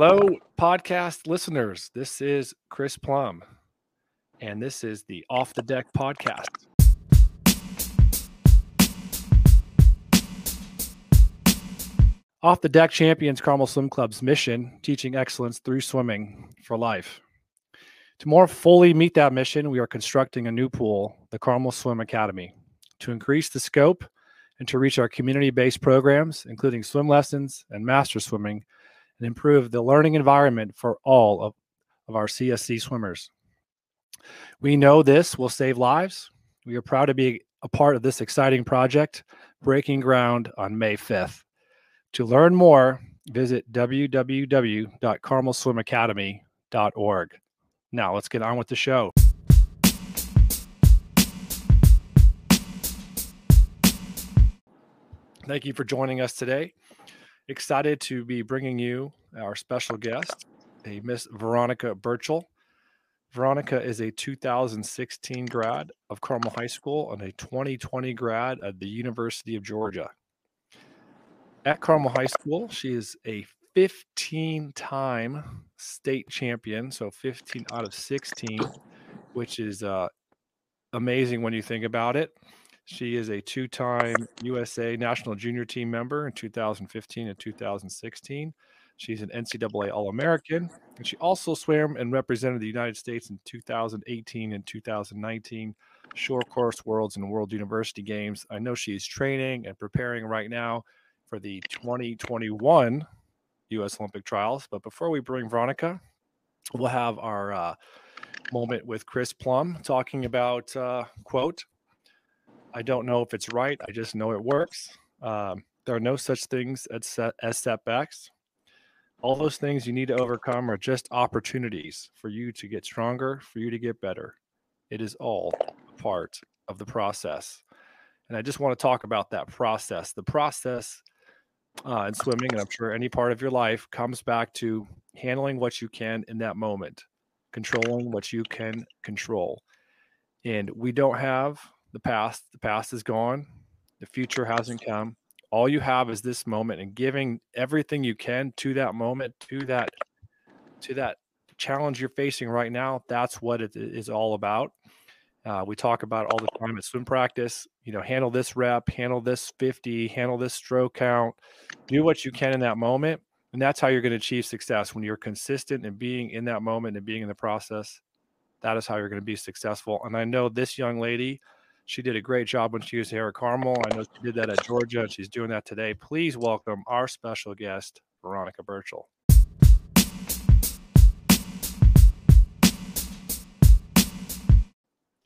Hello, podcast listeners. This is Chris Plumb, and this is the Off the Deck podcast. Off the Deck Champions Carmel Swim Club's mission teaching excellence through swimming for life. To more fully meet that mission, we are constructing a new pool, the Carmel Swim Academy, to increase the scope and to reach our community based programs, including swim lessons and master swimming, and improve the learning environment for all of, of our CSC swimmers. We know this will save lives. We are proud to be a part of this exciting project, breaking ground on May 5th. To learn more, visit www.carmelswimacademy.org. Now, let's get on with the show. Thank you for joining us today. Excited to be bringing you our special guest, a Miss Veronica Burchill. Veronica is a 2016 grad of Carmel High School and a 2020 grad at the University of Georgia. At Carmel High School, she is a 15 time state champion, so 15 out of 16, which is uh, amazing when you think about it. She is a two time USA national junior team member in 2015 and 2016. She's an NCAA All American, and she also swam and represented the United States in 2018 and 2019 short course worlds and world university games. I know she's training and preparing right now for the 2021 U.S. Olympic trials. But before we bring Veronica, we'll have our uh, moment with Chris Plumb talking about uh, quote. I don't know if it's right. I just know it works. Um, there are no such things as, set, as setbacks. All those things you need to overcome are just opportunities for you to get stronger, for you to get better. It is all part of the process. And I just want to talk about that process. The process uh, in swimming, and I'm sure any part of your life comes back to handling what you can in that moment, controlling what you can control. And we don't have the past. The past is gone. The future hasn't come. All you have is this moment and giving everything you can to that moment, to that, to that challenge you're facing right now. That's what it is all about. Uh, we talk about all the time at swim practice. You know, handle this rep, handle this 50, handle this stroke count. Do what you can in that moment. And that's how you're going to achieve success when you're consistent and being in that moment and being in the process. That is how you're going to be successful. And I know this young lady, she did a great job when she was here at Carmel. I know she did that at Georgia, and she's doing that today. Please welcome our special guest, Veronica Burchill.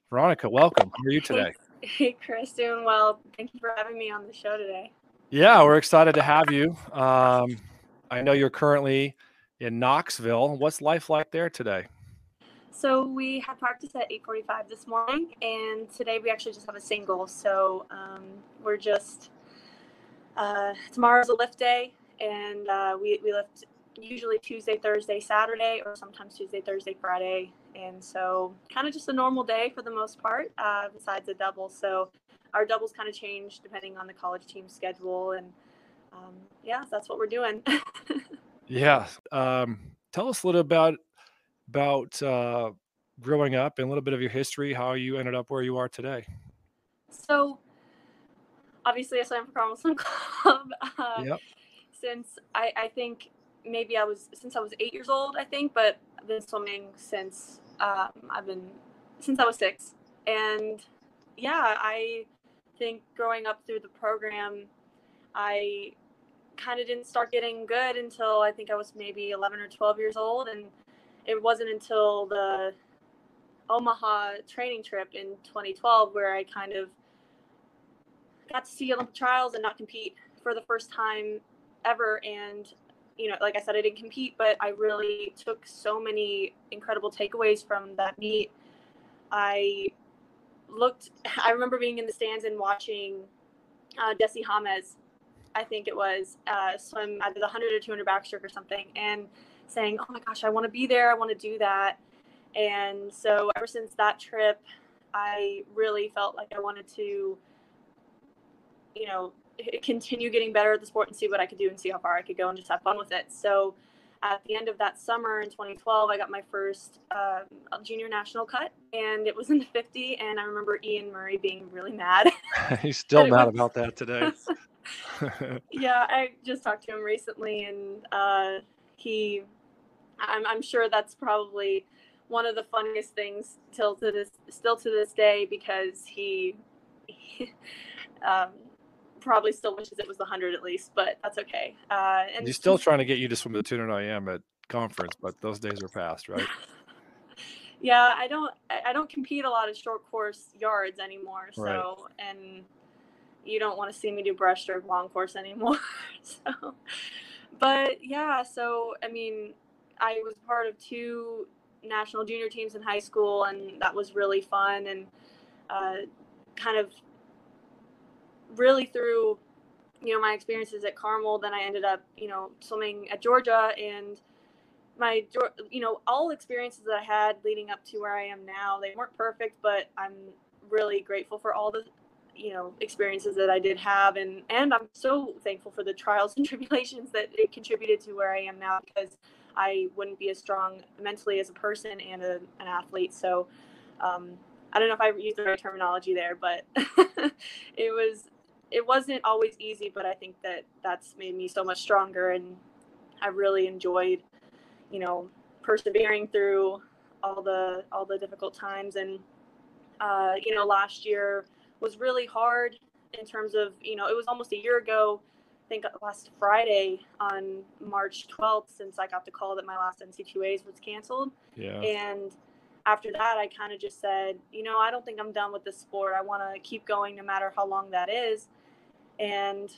Veronica, welcome. How are you today? Hey, Chris, doing well. Thank you for having me on the show today. Yeah, we're excited to have you. Um, I know you're currently in Knoxville. What's life like there today? So we had practice at 8:45 this morning, and today we actually just have a single. So um, we're just uh, tomorrow's a lift day, and uh, we we lift usually Tuesday, Thursday, Saturday, or sometimes Tuesday, Thursday, Friday, and so kind of just a normal day for the most part, uh, besides a double. So our doubles kind of change depending on the college team schedule, and um, yeah, that's what we're doing. yeah, um, tell us a little about about uh, growing up and a little bit of your history, how you ended up where you are today. So, obviously, I swam for Carmel Swim Club. Uh, yep. Since I, I think maybe I was since I was eight years old, I think, but I've been swimming since um, I've been since I was six, and yeah, I think growing up through the program, I kind of didn't start getting good until I think I was maybe 11 or 12 years old, and it wasn't until the Omaha training trip in 2012 where I kind of got to see Olympic trials and not compete for the first time ever, and you know, like I said, I didn't compete, but I really took so many incredible takeaways from that meet. I looked, I remember being in the stands and watching uh, Desi Hames, I think it was, uh, swim either the 100 or 200 backstroke or something, and saying, oh my gosh, I want to be there. I want to do that. And so ever since that trip, I really felt like I wanted to, you know, continue getting better at the sport and see what I could do and see how far I could go and just have fun with it. So at the end of that summer in 2012, I got my first uh, junior national cut, and it was in the 50. And I remember Ian Murray being really mad. He's still mad was... about that today. yeah, I just talked to him recently, and uh, he, I'm, I'm sure that's probably one of the funniest things till to this, still to this day, because he, he um, probably still wishes it was the hundred at least, but that's okay. Uh, and he's still trying to get you to swim the 200 IM at conference, but those days are past, right? yeah, I don't I don't compete a lot of short course yards anymore. So right. and you don't want to see me do breaststroke long course anymore. so but yeah, so I mean, I was part of two national junior teams in high school and that was really fun and uh, kind of really through you know my experiences at Carmel, then I ended up you know swimming at Georgia and my you know all experiences that I had leading up to where I am now they weren't perfect but I'm really grateful for all the you know experiences that I did have and and I'm so thankful for the trials and tribulations that it contributed to where I am now because I wouldn't be as strong mentally as a person and a, an athlete so um, I don't know if I used the right terminology there but it was it wasn't always easy, but I think that that's made me so much stronger, and I really enjoyed, you know, persevering through all the all the difficult times. And uh, you know, last year was really hard in terms of you know it was almost a year ago. I think last Friday on March 12th, since I got the call that my last NC2As was canceled. Yeah. And after that, I kind of just said, you know, I don't think I'm done with this sport. I want to keep going no matter how long that is and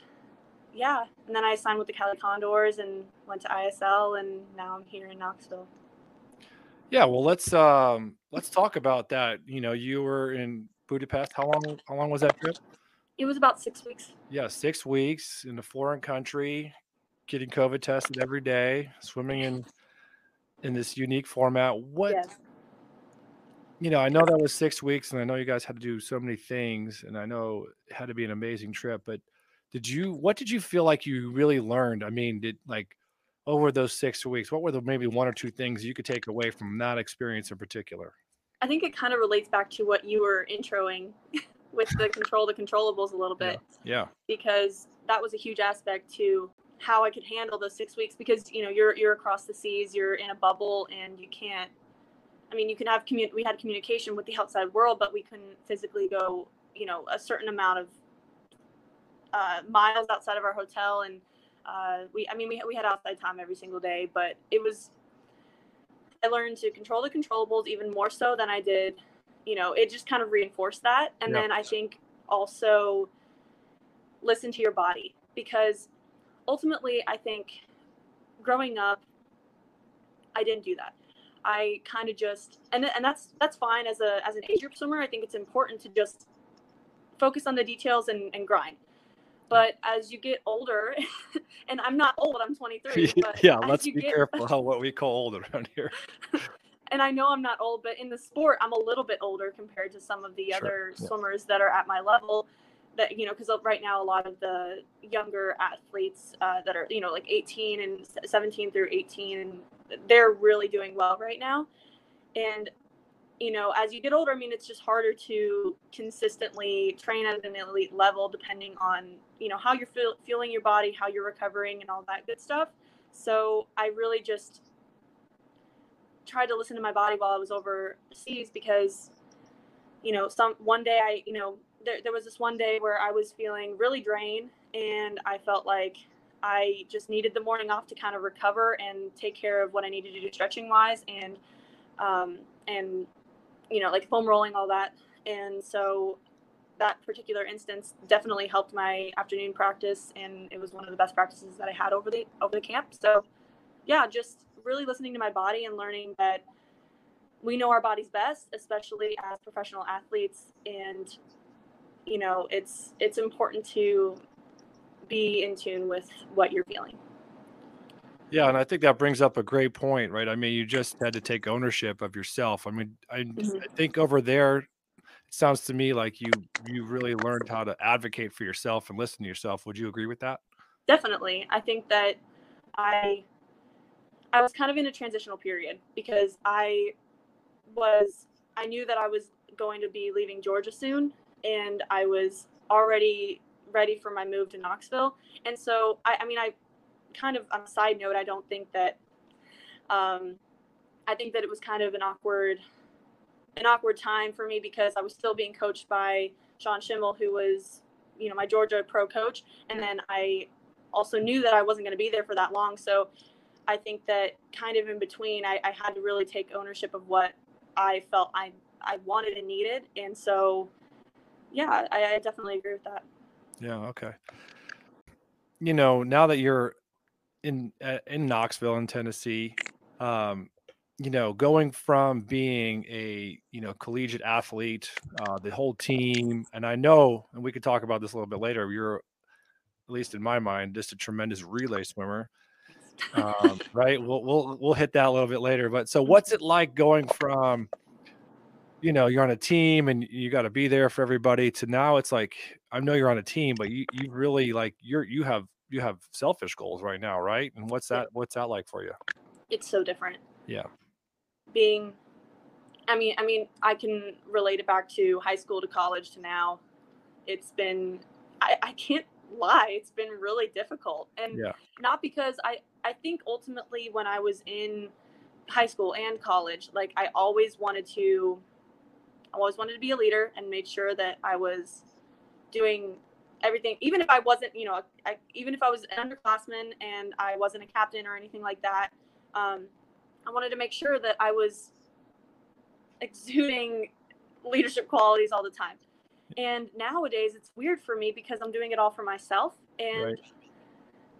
yeah, and then I signed with the Cali Condors and went to ISL, and now I'm here in Knoxville. Yeah, well, let's um let's talk about that. You know, you were in Budapest. How long? How long was that trip? It was about six weeks. Yeah, six weeks in a foreign country, getting COVID tested every day, swimming in in this unique format. What? Yes. You know, I know that was six weeks, and I know you guys had to do so many things, and I know it had to be an amazing trip. But did you what did you feel like you really learned i mean did like over those six weeks what were the maybe one or two things you could take away from that experience in particular i think it kind of relates back to what you were introing with the control the controllables a little bit yeah. yeah because that was a huge aspect to how i could handle those six weeks because you know you're you're across the seas you're in a bubble and you can't i mean you can have commun- we had communication with the outside world but we couldn't physically go you know a certain amount of uh, miles outside of our hotel, and uh, we I mean we we had outside time every single day, but it was I learned to control the controllables even more so than I did. You know, it just kind of reinforced that, and yep. then I think also listen to your body because ultimately I think growing up I didn't do that. I kind of just and and that's that's fine as a as an age group swimmer. I think it's important to just focus on the details and, and grind. But as you get older, and I'm not old, I'm 23. yeah, let's be get, careful how what we call old around here. And I know I'm not old, but in the sport, I'm a little bit older compared to some of the sure. other yeah. swimmers that are at my level. That you know, because right now a lot of the younger athletes uh, that are you know like 18 and 17 through 18, they're really doing well right now. And you know, as you get older, I mean, it's just harder to consistently train at an elite level depending on, you know, how you're feel, feeling your body, how you're recovering, and all that good stuff. So I really just tried to listen to my body while I was overseas because, you know, some one day I, you know, there, there was this one day where I was feeling really drained and I felt like I just needed the morning off to kind of recover and take care of what I needed to do stretching wise and um, and you know, like foam rolling, all that. And so that particular instance definitely helped my afternoon practice and it was one of the best practices that I had over the over the camp. So yeah, just really listening to my body and learning that we know our bodies best, especially as professional athletes and you know, it's it's important to be in tune with what you're feeling. Yeah, and I think that brings up a great point, right? I mean, you just had to take ownership of yourself. I mean, I, mm-hmm. I think over there, it sounds to me like you you really learned how to advocate for yourself and listen to yourself. Would you agree with that? Definitely. I think that I I was kind of in a transitional period because I was I knew that I was going to be leaving Georgia soon and I was already ready for my move to Knoxville. And so I, I mean I kind of on a side note, I don't think that um, I think that it was kind of an awkward an awkward time for me because I was still being coached by Sean Schimmel, who was, you know, my Georgia pro coach. And then I also knew that I wasn't going to be there for that long. So I think that kind of in between, I, I had to really take ownership of what I felt I, I wanted and needed. And so, yeah, I, I definitely agree with that. Yeah. Okay. You know, now that you're in uh, in Knoxville in Tennessee, um, you know, going from being a you know collegiate athlete, uh, the whole team, and I know, and we could talk about this a little bit later. You're, at least in my mind, just a tremendous relay swimmer, um, right? We'll we'll we'll hit that a little bit later. But so, what's it like going from, you know, you're on a team and you got to be there for everybody, to now it's like I know you're on a team, but you you really like you're you have you have selfish goals right now, right? And what's that what's that like for you? It's so different. Yeah being I mean, I mean, I can relate it back to high school to college to now. It's been, I, I can't lie, it's been really difficult. And yeah. not because I, I think ultimately when I was in high school and college, like I always wanted to, I always wanted to be a leader and made sure that I was doing everything, even if I wasn't, you know, I, even if I was an underclassman and I wasn't a captain or anything like that. Um, I wanted to make sure that I was exuding leadership qualities all the time. And nowadays it's weird for me because I'm doing it all for myself and right.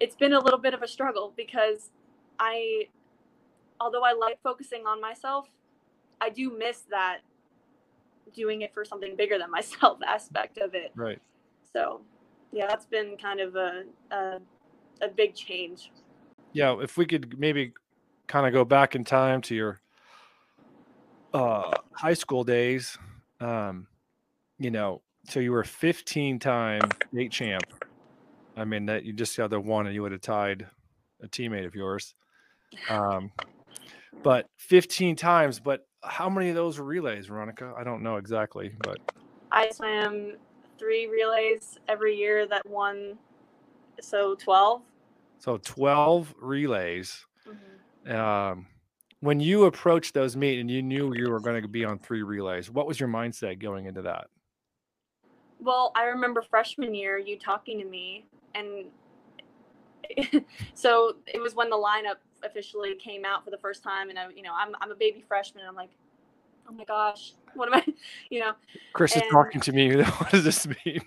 It's been a little bit of a struggle because I although I like focusing on myself, I do miss that doing it for something bigger than myself aspect of it. Right. So, yeah, that's been kind of a a, a big change. Yeah, if we could maybe kind of go back in time to your uh, high school days, um, you know, so you were 15 time state champ. I mean, that you just the other one and you would have tied a teammate of yours. Um, but 15 times, but how many of those were relays, Veronica? I don't know exactly, but I swam three relays every year that won. So 12. So 12 relays. Mm-hmm um, when you approached those meet and you knew you were going to be on three relays, what was your mindset going into that? Well, I remember freshman year you talking to me, and so it was when the lineup officially came out for the first time, and I, you know, I'm I'm a baby freshman. I'm like, oh my gosh, what am I, you know? Chris and, is talking to me. what does this mean?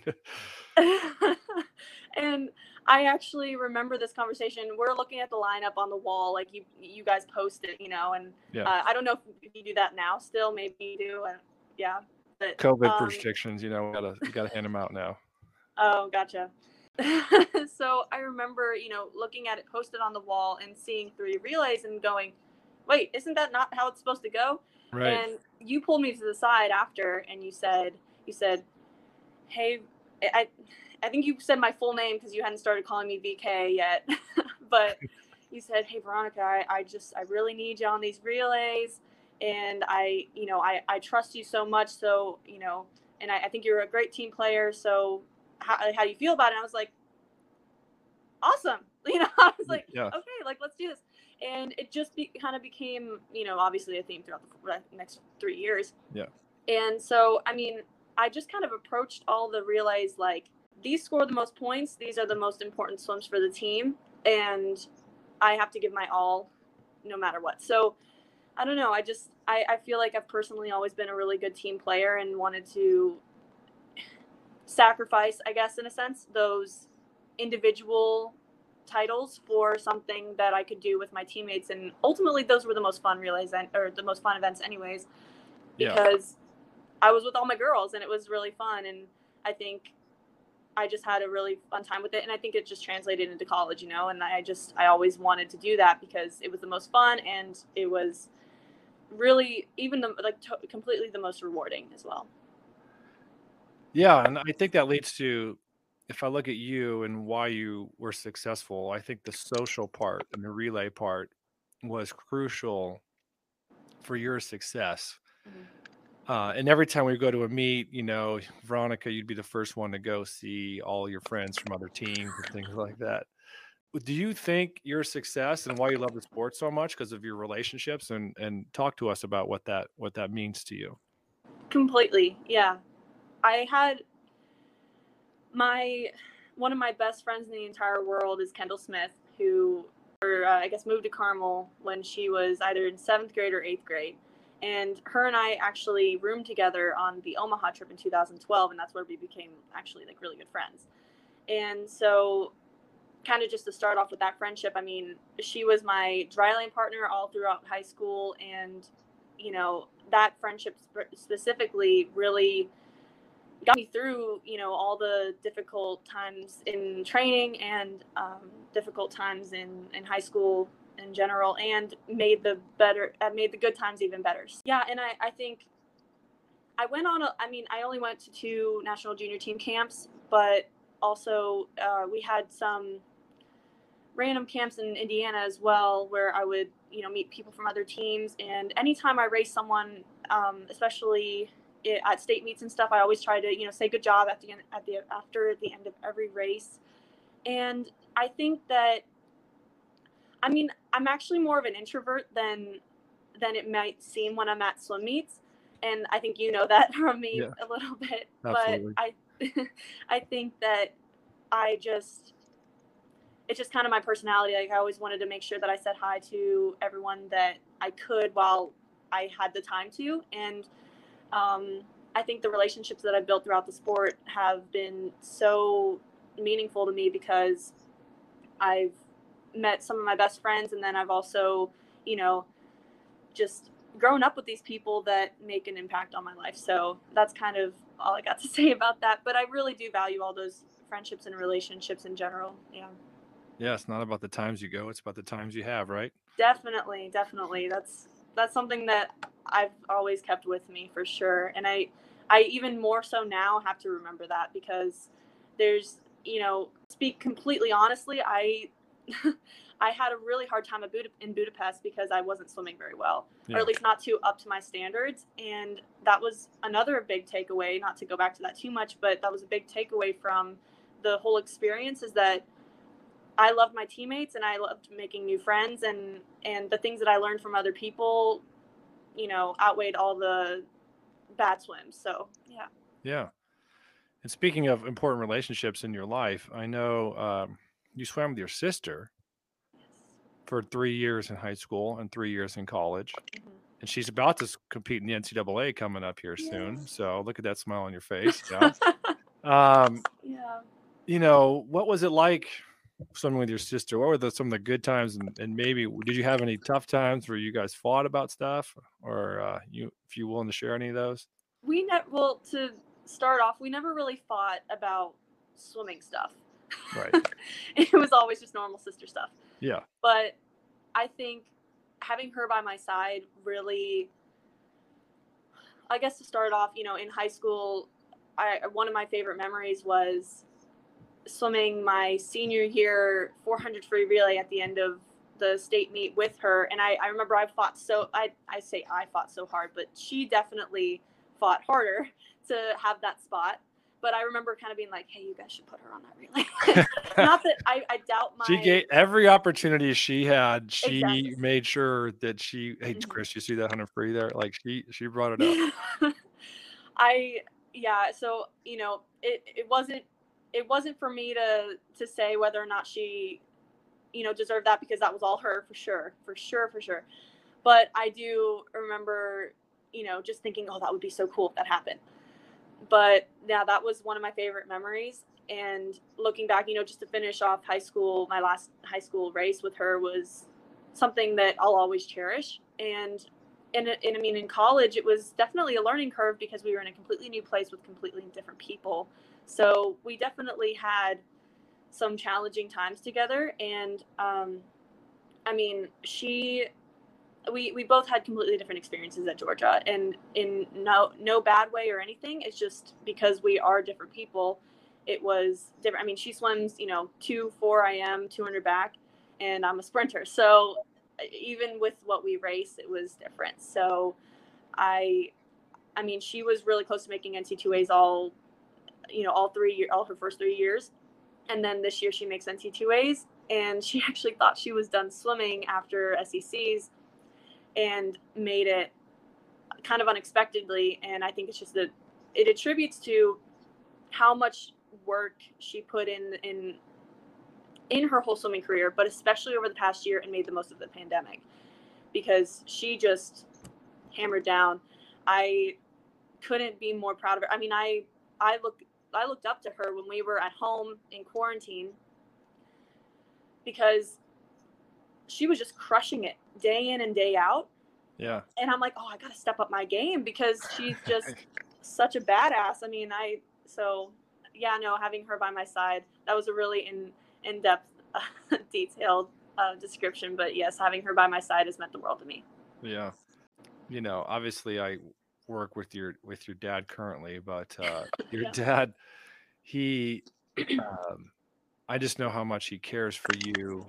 and I actually remember this conversation. We're looking at the lineup on the wall, like you you guys post it, you know, and yeah. uh, I don't know if you do that now. Still, maybe you do. And yeah, but, COVID um, restrictions, you know, gotta you gotta hand them out now. Oh, gotcha. so I remember, you know, looking at it posted on the wall and seeing three relays and going, "Wait, isn't that not how it's supposed to go?" Right. And you pulled me to the side after, and you said, "You said, hey, I." I think you said my full name because you hadn't started calling me VK yet, but you said, "Hey Veronica, I, I just I really need you on these relays, and I you know I I trust you so much, so you know, and I, I think you're a great team player. So how how do you feel about it?" And I was like, "Awesome," you know. I was like, yeah. "Okay, like let's do this." And it just be, kind of became, you know, obviously a theme throughout the next three years. Yeah. And so, I mean, I just kind of approached all the relays like these score the most points. These are the most important swims for the team, and I have to give my all, no matter what. So, I don't know. I just I, I feel like I've personally always been a really good team player and wanted to sacrifice, I guess, in a sense, those individual titles for something that I could do with my teammates. And ultimately, those were the most fun relays or the most fun events, anyways, because yeah. I was with all my girls and it was really fun. And I think I just had a really fun time with it, and I think it just translated into college, you know. And I just I always wanted to do that because it was the most fun, and it was really even the like to, completely the most rewarding as well. Yeah, and I think that leads to if I look at you and why you were successful, I think the social part and the relay part was crucial for your success. Mm-hmm. Uh, and every time we go to a meet, you know, Veronica, you'd be the first one to go see all your friends from other teams and things like that. Do you think your success and why you love the sport so much because of your relationships and and talk to us about what that what that means to you? Completely, yeah. I had my one of my best friends in the entire world is Kendall Smith, who, or, uh, I guess, moved to Carmel when she was either in seventh grade or eighth grade. And her and I actually roomed together on the Omaha trip in 2012, and that's where we became actually like really good friends. And so, kind of just to start off with that friendship, I mean, she was my dryland partner all throughout high school, and you know that friendship specifically really got me through you know all the difficult times in training and um, difficult times in in high school in general and made the better uh, made the good times even better. Yeah and i i think i went on a, i mean i only went to two national junior team camps but also uh, we had some random camps in indiana as well where i would you know meet people from other teams. And anytime i race someone um, especially it, at state meets and stuff, I always try to you know say good job at the end at the after the end of every race, and I think that I mean I'm actually more of an introvert than than it might seem when I'm at swim meets, and I think you know that from me yeah. a little bit. Absolutely. But I I think that I just it's just kind of my personality. Like I always wanted to make sure that I said hi to everyone that I could while I had the time to, and um, I think the relationships that I've built throughout the sport have been so meaningful to me because I've met some of my best friends and then I've also, you know, just grown up with these people that make an impact on my life. So that's kind of all I got to say about that. But I really do value all those friendships and relationships in general. Yeah. Yeah, it's not about the times you go, it's about the times you have, right? Definitely, definitely. That's that's something that I've always kept with me for sure. And I, I even more so now have to remember that because there's, you know, speak completely honestly, I, I had a really hard time in Budapest because I wasn't swimming very well, yeah. or at least not too up to my standards. And that was another big takeaway. Not to go back to that too much, but that was a big takeaway from the whole experience. Is that I loved my teammates and I loved making new friends and and the things that I learned from other people, you know, outweighed all the bad swims. So yeah. Yeah. And speaking of important relationships in your life, I know um, you swam with your sister yes. for three years in high school and three years in college. Mm-hmm. And she's about to compete in the NCAA coming up here yes. soon. So look at that smile on your face. Yeah. um, yeah. You know, what was it like swimming with your sister? What were the, some of the good times and, and, maybe did you have any tough times where you guys fought about stuff or uh, you if you willing to share any of those? We never well to start off we never really fought about swimming stuff. Right. It was always just normal sister stuff. Yeah. But i think having her by my side really i guess to start off you know in high school I, one of my favorite memories was swimming my senior year 400 free relay at the end of the state meet with her. And I, I remember I fought so I, I say I fought so hard but she definitely fought harder to have that spot. But I remember kind of being like hey you guys should put her on that relay. Not that I, I doubt my she gave every opportunity she had she exactly. made sure that she hey mm-hmm. Chris you see that 100 free there? Like she she brought it up. I yeah so you know it, it wasn't it wasn't for me to to say whether or not she you know deserved that because that was all her for sure for sure for sure. But i do remember you know just thinking oh that would be so cool if that happened. But yeah that was one of my favorite memories. And looking back you know just to finish off high school my last high school race with her was something that i'll always cherish. And and, and i mean in college it was definitely a learning curve because we were in a completely new place with completely different people so we definitely had some challenging times together. And um, I mean, she, we, we both had completely different experiences at Georgia and in no, no bad way or anything. It's just because we are different people. It was different. I mean, she swims, you know, two, four IM, 200 back, and I'm a sprinter. So even with what we race, it was different. So I, I mean, she was really close to making NC2As all, you know, all three, year, all her first three years. And then this year she makes NC2As and she actually thought she was done swimming after SECs and made it kind of unexpectedly. And I think it's just that it attributes to how much work she put in in in her whole swimming career, but especially over the past year and made the most of the pandemic because she just hammered down. I couldn't be more proud of her. I mean, I I look I looked up to her when we were at home in quarantine because she was just crushing it day in and day out. Yeah. And I'm like, "Oh, I got to step up my game because she's just such a badass." I mean, I so yeah, no, having her by my side, that was a really in in depth, uh, detailed uh, description. But yes, having her by my side has meant the world to me. Yeah, you know, obviously I work with your with your dad currently, but uh, your yeah. dad, he, um, I just know how much he cares for you,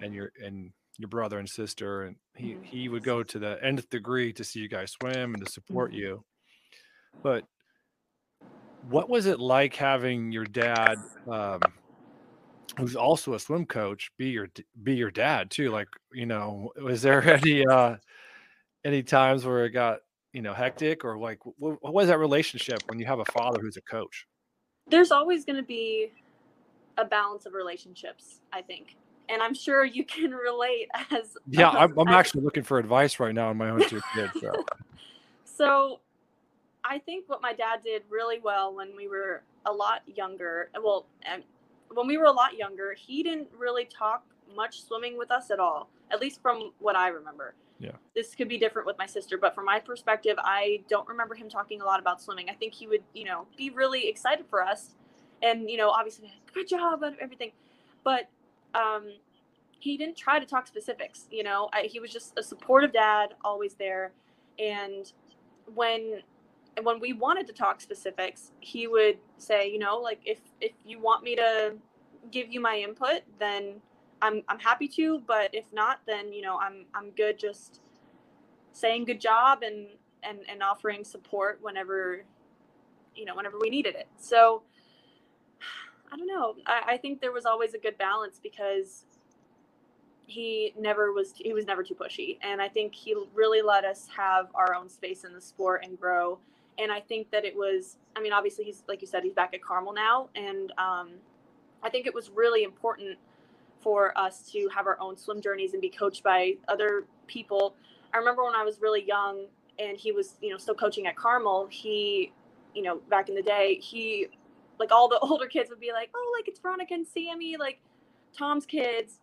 and your and your brother and sister, and he mm-hmm. he would go to the nth degree to see you guys swim and to support mm-hmm. you. But what was it like having your dad um, who's also a swim coach be your be your dad too like you know was there any uh any times where it got you know hectic or like what, what was that relationship when you have a father who's a coach there's always going to be a balance of relationships i think and i'm sure you can relate as yeah i'm, I'm as, actually looking for advice right now on my own two kids so. so i think what my dad did really well when we were a lot younger well when we were a lot younger, he didn't really talk much swimming with us at all, at least from what I remember. Yeah. This could be different with my sister, but from my perspective, I don't remember him talking a lot about swimming. I think he would, you know, be really excited for us and, you know, obviously, good job and everything. But um, he didn't try to talk specifics, you know, I, he was just a supportive dad, always there. And when when we wanted to talk specifics he would say you know like if if you want me to give you my input then i'm i'm happy to but if not then you know i'm i'm good just saying good job and and and offering support whenever you know whenever we needed it. So i don't know. I, I think there was always a good balance because he never was he was never too pushy. And i think he really let us have our own space in the sport and grow. And I think that it was. I mean, obviously, he's like you said, he's back at Carmel now, and um, I think it was really important for us to have our own swim journeys and be coached by other people. I remember when I was really young and he was, you know, still coaching at Carmel. He, you know, back in the day, he, like all the older kids would be like, oh, like it's Veronica and Sammy, like Tom's kids.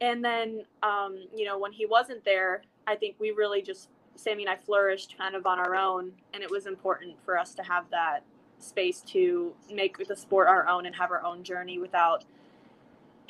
And then, um, you know, when he wasn't there, I think we really just Sammy and I flourished kind of on our own, and it was important for us to have that space to make the sport our own and have our own journey without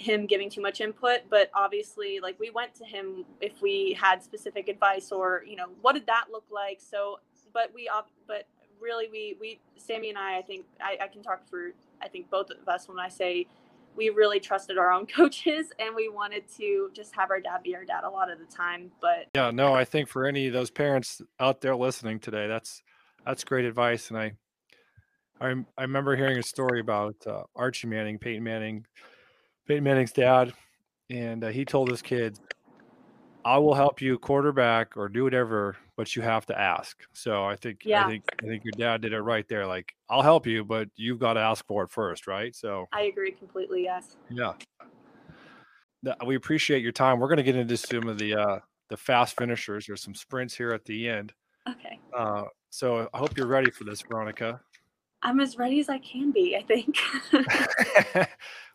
him giving too much input but obviously like we went to him if we had specific advice or you know what did that look like? So but we but really we we sammy and i i think i, I can talk for i think both of us when i say we really trusted our own coaches and we wanted to just have our dad be our dad a lot of the time but yeah no i think for any of those parents out there listening today that's that's great advice and i i, I remember hearing a story about uh, archie manning peyton manning peyton manning's dad and uh, he told his kids I will help you quarterback or do whatever, but you have to ask. So I think yeah. I think I think your dad did it right there. Like I'll help you, but you've got to ask for it first, right? So I agree completely. Yes. Yeah. We appreciate your time. We're going to get into some of the uh, the fast finishers. There's some sprints here at the end. Okay. Uh, so I hope you're ready for this, Veronica. I'm as ready as I can be, I think.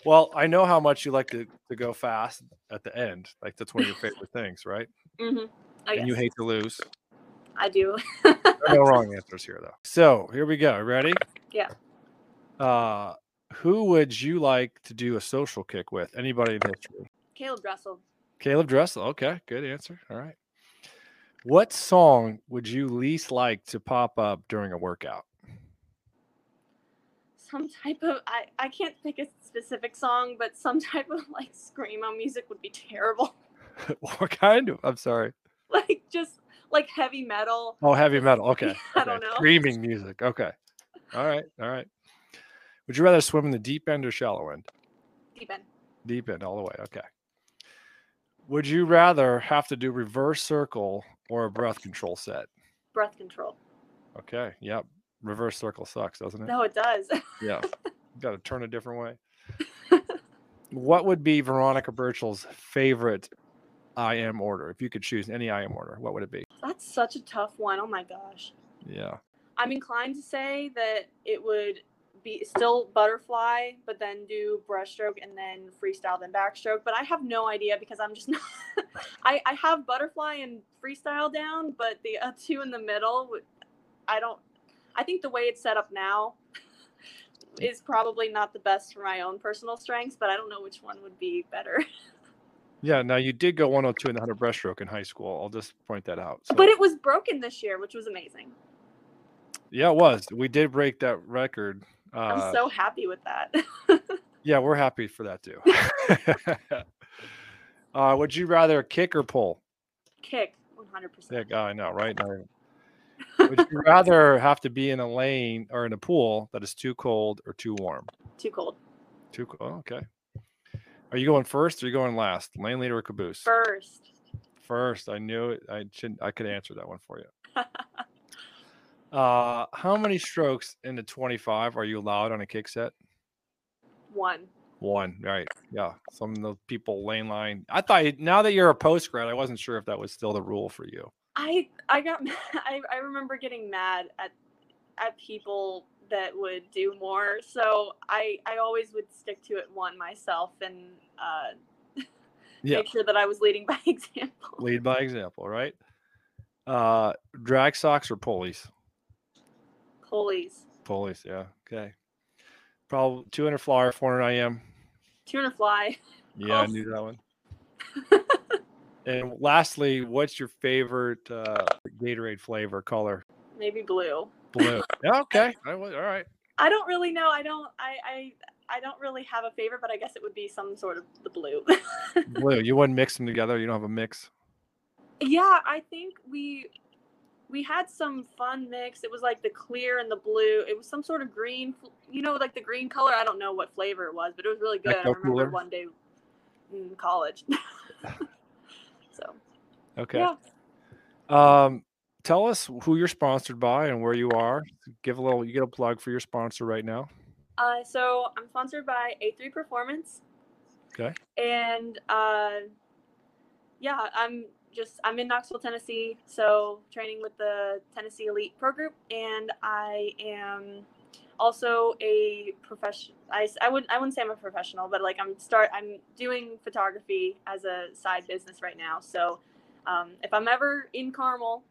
well, I know how much you like to, to go fast at the end. Like that's one of your favorite things, right? Mm-hmm. and you hate to lose. I do. no wrong answers here, though. So here we go. Ready? Yeah. Uh, who would you like to do a social kick with? Anybody in history? Caeleb Dressel. Caeleb Dressel. Okay, good answer. All right. What song would you least like to pop up during a workout? Some type of I, I can't pick a specific song, but some type of like screamo music would be terrible. what kind of? I'm sorry. Like just like heavy metal. Oh, heavy metal. Okay. I okay. don't know. Screaming music. Okay. All right. All right. Would you rather swim in the deep end or shallow end? Deep end. Deep end all the way. Okay. Would you rather have to do reverse circle or a breath control set? Breath control. Okay. Yep. Reverse circle sucks, doesn't it? No, it does. Yeah. Got to turn a different way. what would be Veronica Burchill's favorite IM order? If you could choose any IM order, what would it be? That's such a tough one. Oh my gosh. Yeah. I'm inclined to say that it would be still butterfly, but then do breaststroke and then freestyle, then backstroke. But I have no idea because I'm just not. I, I have butterfly and freestyle down, but the uh, two in the middle, I don't. I think the way it's set up now is probably not the best for my own personal strengths, but I don't know which one would be better. Yeah. Now you did go 102 in the 100 breaststroke in high school. I'll just point that out. So. But it was broken this year, which was amazing. Yeah, it was. We did break that record. Uh, I'm so happy with that. yeah, we're happy for that too. uh, would you rather kick or pull? Kick, 100%. Yeah, I know, right? Would you rather have to be in a lane or in a pool that is too cold or too warm? Too cold. Too cold. Oh, okay. Are you going first or are you going last? Lane leader or caboose? First. First. I knew it. I should I could answer that one for you. uh how many strokes in the 25 are you allowed on a kick set? One. One, right. Yeah. Some of the people lane line. I thought now that you're a post grad, I wasn't sure if that was still the rule for you. I I got I, I remember getting mad at at people that would do more. So I I always would stick to it one myself and uh, yeah. make sure that I was leading by example. Lead by example, right? Uh, drag socks or pulleys? Pulleys. Pulleys, yeah. Okay. Probably 200 flyer, 400 IM. 200 fly. Yeah, I knew that one. And lastly, what's your favorite uh, Gatorade flavor color? Maybe blue. Blue. yeah, okay. All right. I don't really know. I don't. I. I I don't really have a favorite, but I guess it would be some sort of the blue. blue. You wouldn't mix them together. You don't have a mix. Yeah, I think we we had some fun mix. It was like the clear and the blue. It was some sort of green, you know, like the green color. I don't know what flavor it was, but it was really good. I remember cooler. one day in college. Okay. Yeah. Um, tell us who you're sponsored by and where you are. Give a little. You get a plug for your sponsor right now. Uh, so I'm sponsored by A3 Performance. Okay. And uh, yeah, I'm just I'm in Knoxville, Tennessee, so training with the Tennessee Elite Pro Group, and I am also a professional. I, I wouldn't I wouldn't say I'm a professional, but like I'm start I'm doing photography as a side business right now. So um, if I'm ever in Carmel,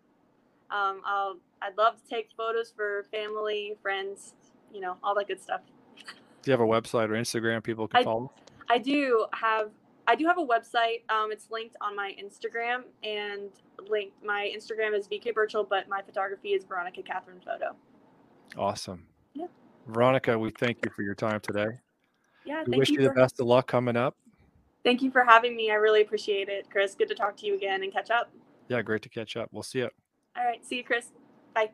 um, I'll I'd love to take photos for family, friends, you know, all that good stuff. Do you have a website or Instagram people can I, follow? I do have I do have a website. Um, it's linked on my Instagram, and linked. My Instagram is VK Burchill, but my photography is Veronica Catherine Photo. Awesome. Yeah. Veronica, we thank you for your time today. Yeah. We wish you, you the best of luck coming up. Thank you for having me. I really appreciate it, Chris. Good to talk to you again and catch up. Yeah, great to catch up. We'll see you. All right. See you, Chris. Bye.